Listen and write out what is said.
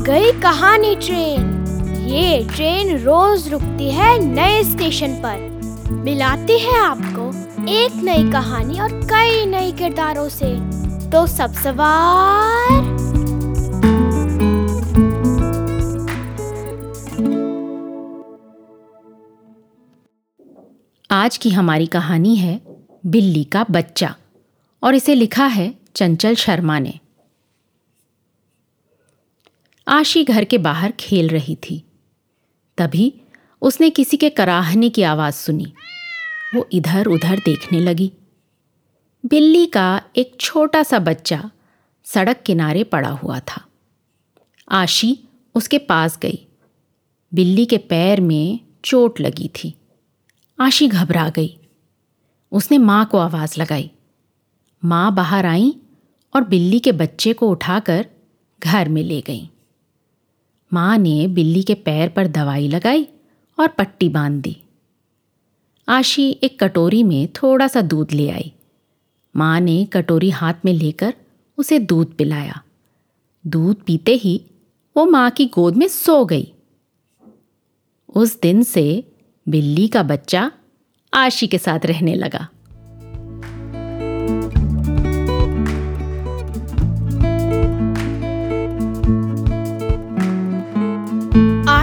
कहानी ट्रेन। ये ट्रेन रोज रुकती है नए स्टेशन पर। मिलाती है आपको एक नई कहानी और कई नए किरदारों से। तो सब सवार। आज की हमारी कहानी है बिल्ली का बच्चा, और इसे लिखा है चंचल शर्मा ने। आशी घर के बाहर खेल रही थी। तभी उसने किसी के कराहने की आवाज़ सुनी। वो इधर उधर देखने लगी। बिल्ली का एक छोटा सा बच्चा सड़क किनारे पड़ा हुआ था। आशी उसके पास गई। बिल्ली के पैर में चोट लगी थी। आशी घबरा गई। उसने माँ को आवाज़ लगाई। माँ बाहर आई और बिल्ली के बच्चे को उठाकर घर में ले गई। माँ ने बिल्ली के पैर पर दवाई लगाई और पट्टी बाँध दी। आशी एक कटोरी में थोड़ा सा दूध ले आई। माँ ने कटोरी हाथ में लेकर उसे दूध पिलाया। दूध पीते ही वो माँ की गोद में सो गई। उस दिन से बिल्ली का बच्चा आशी के साथ रहने लगा।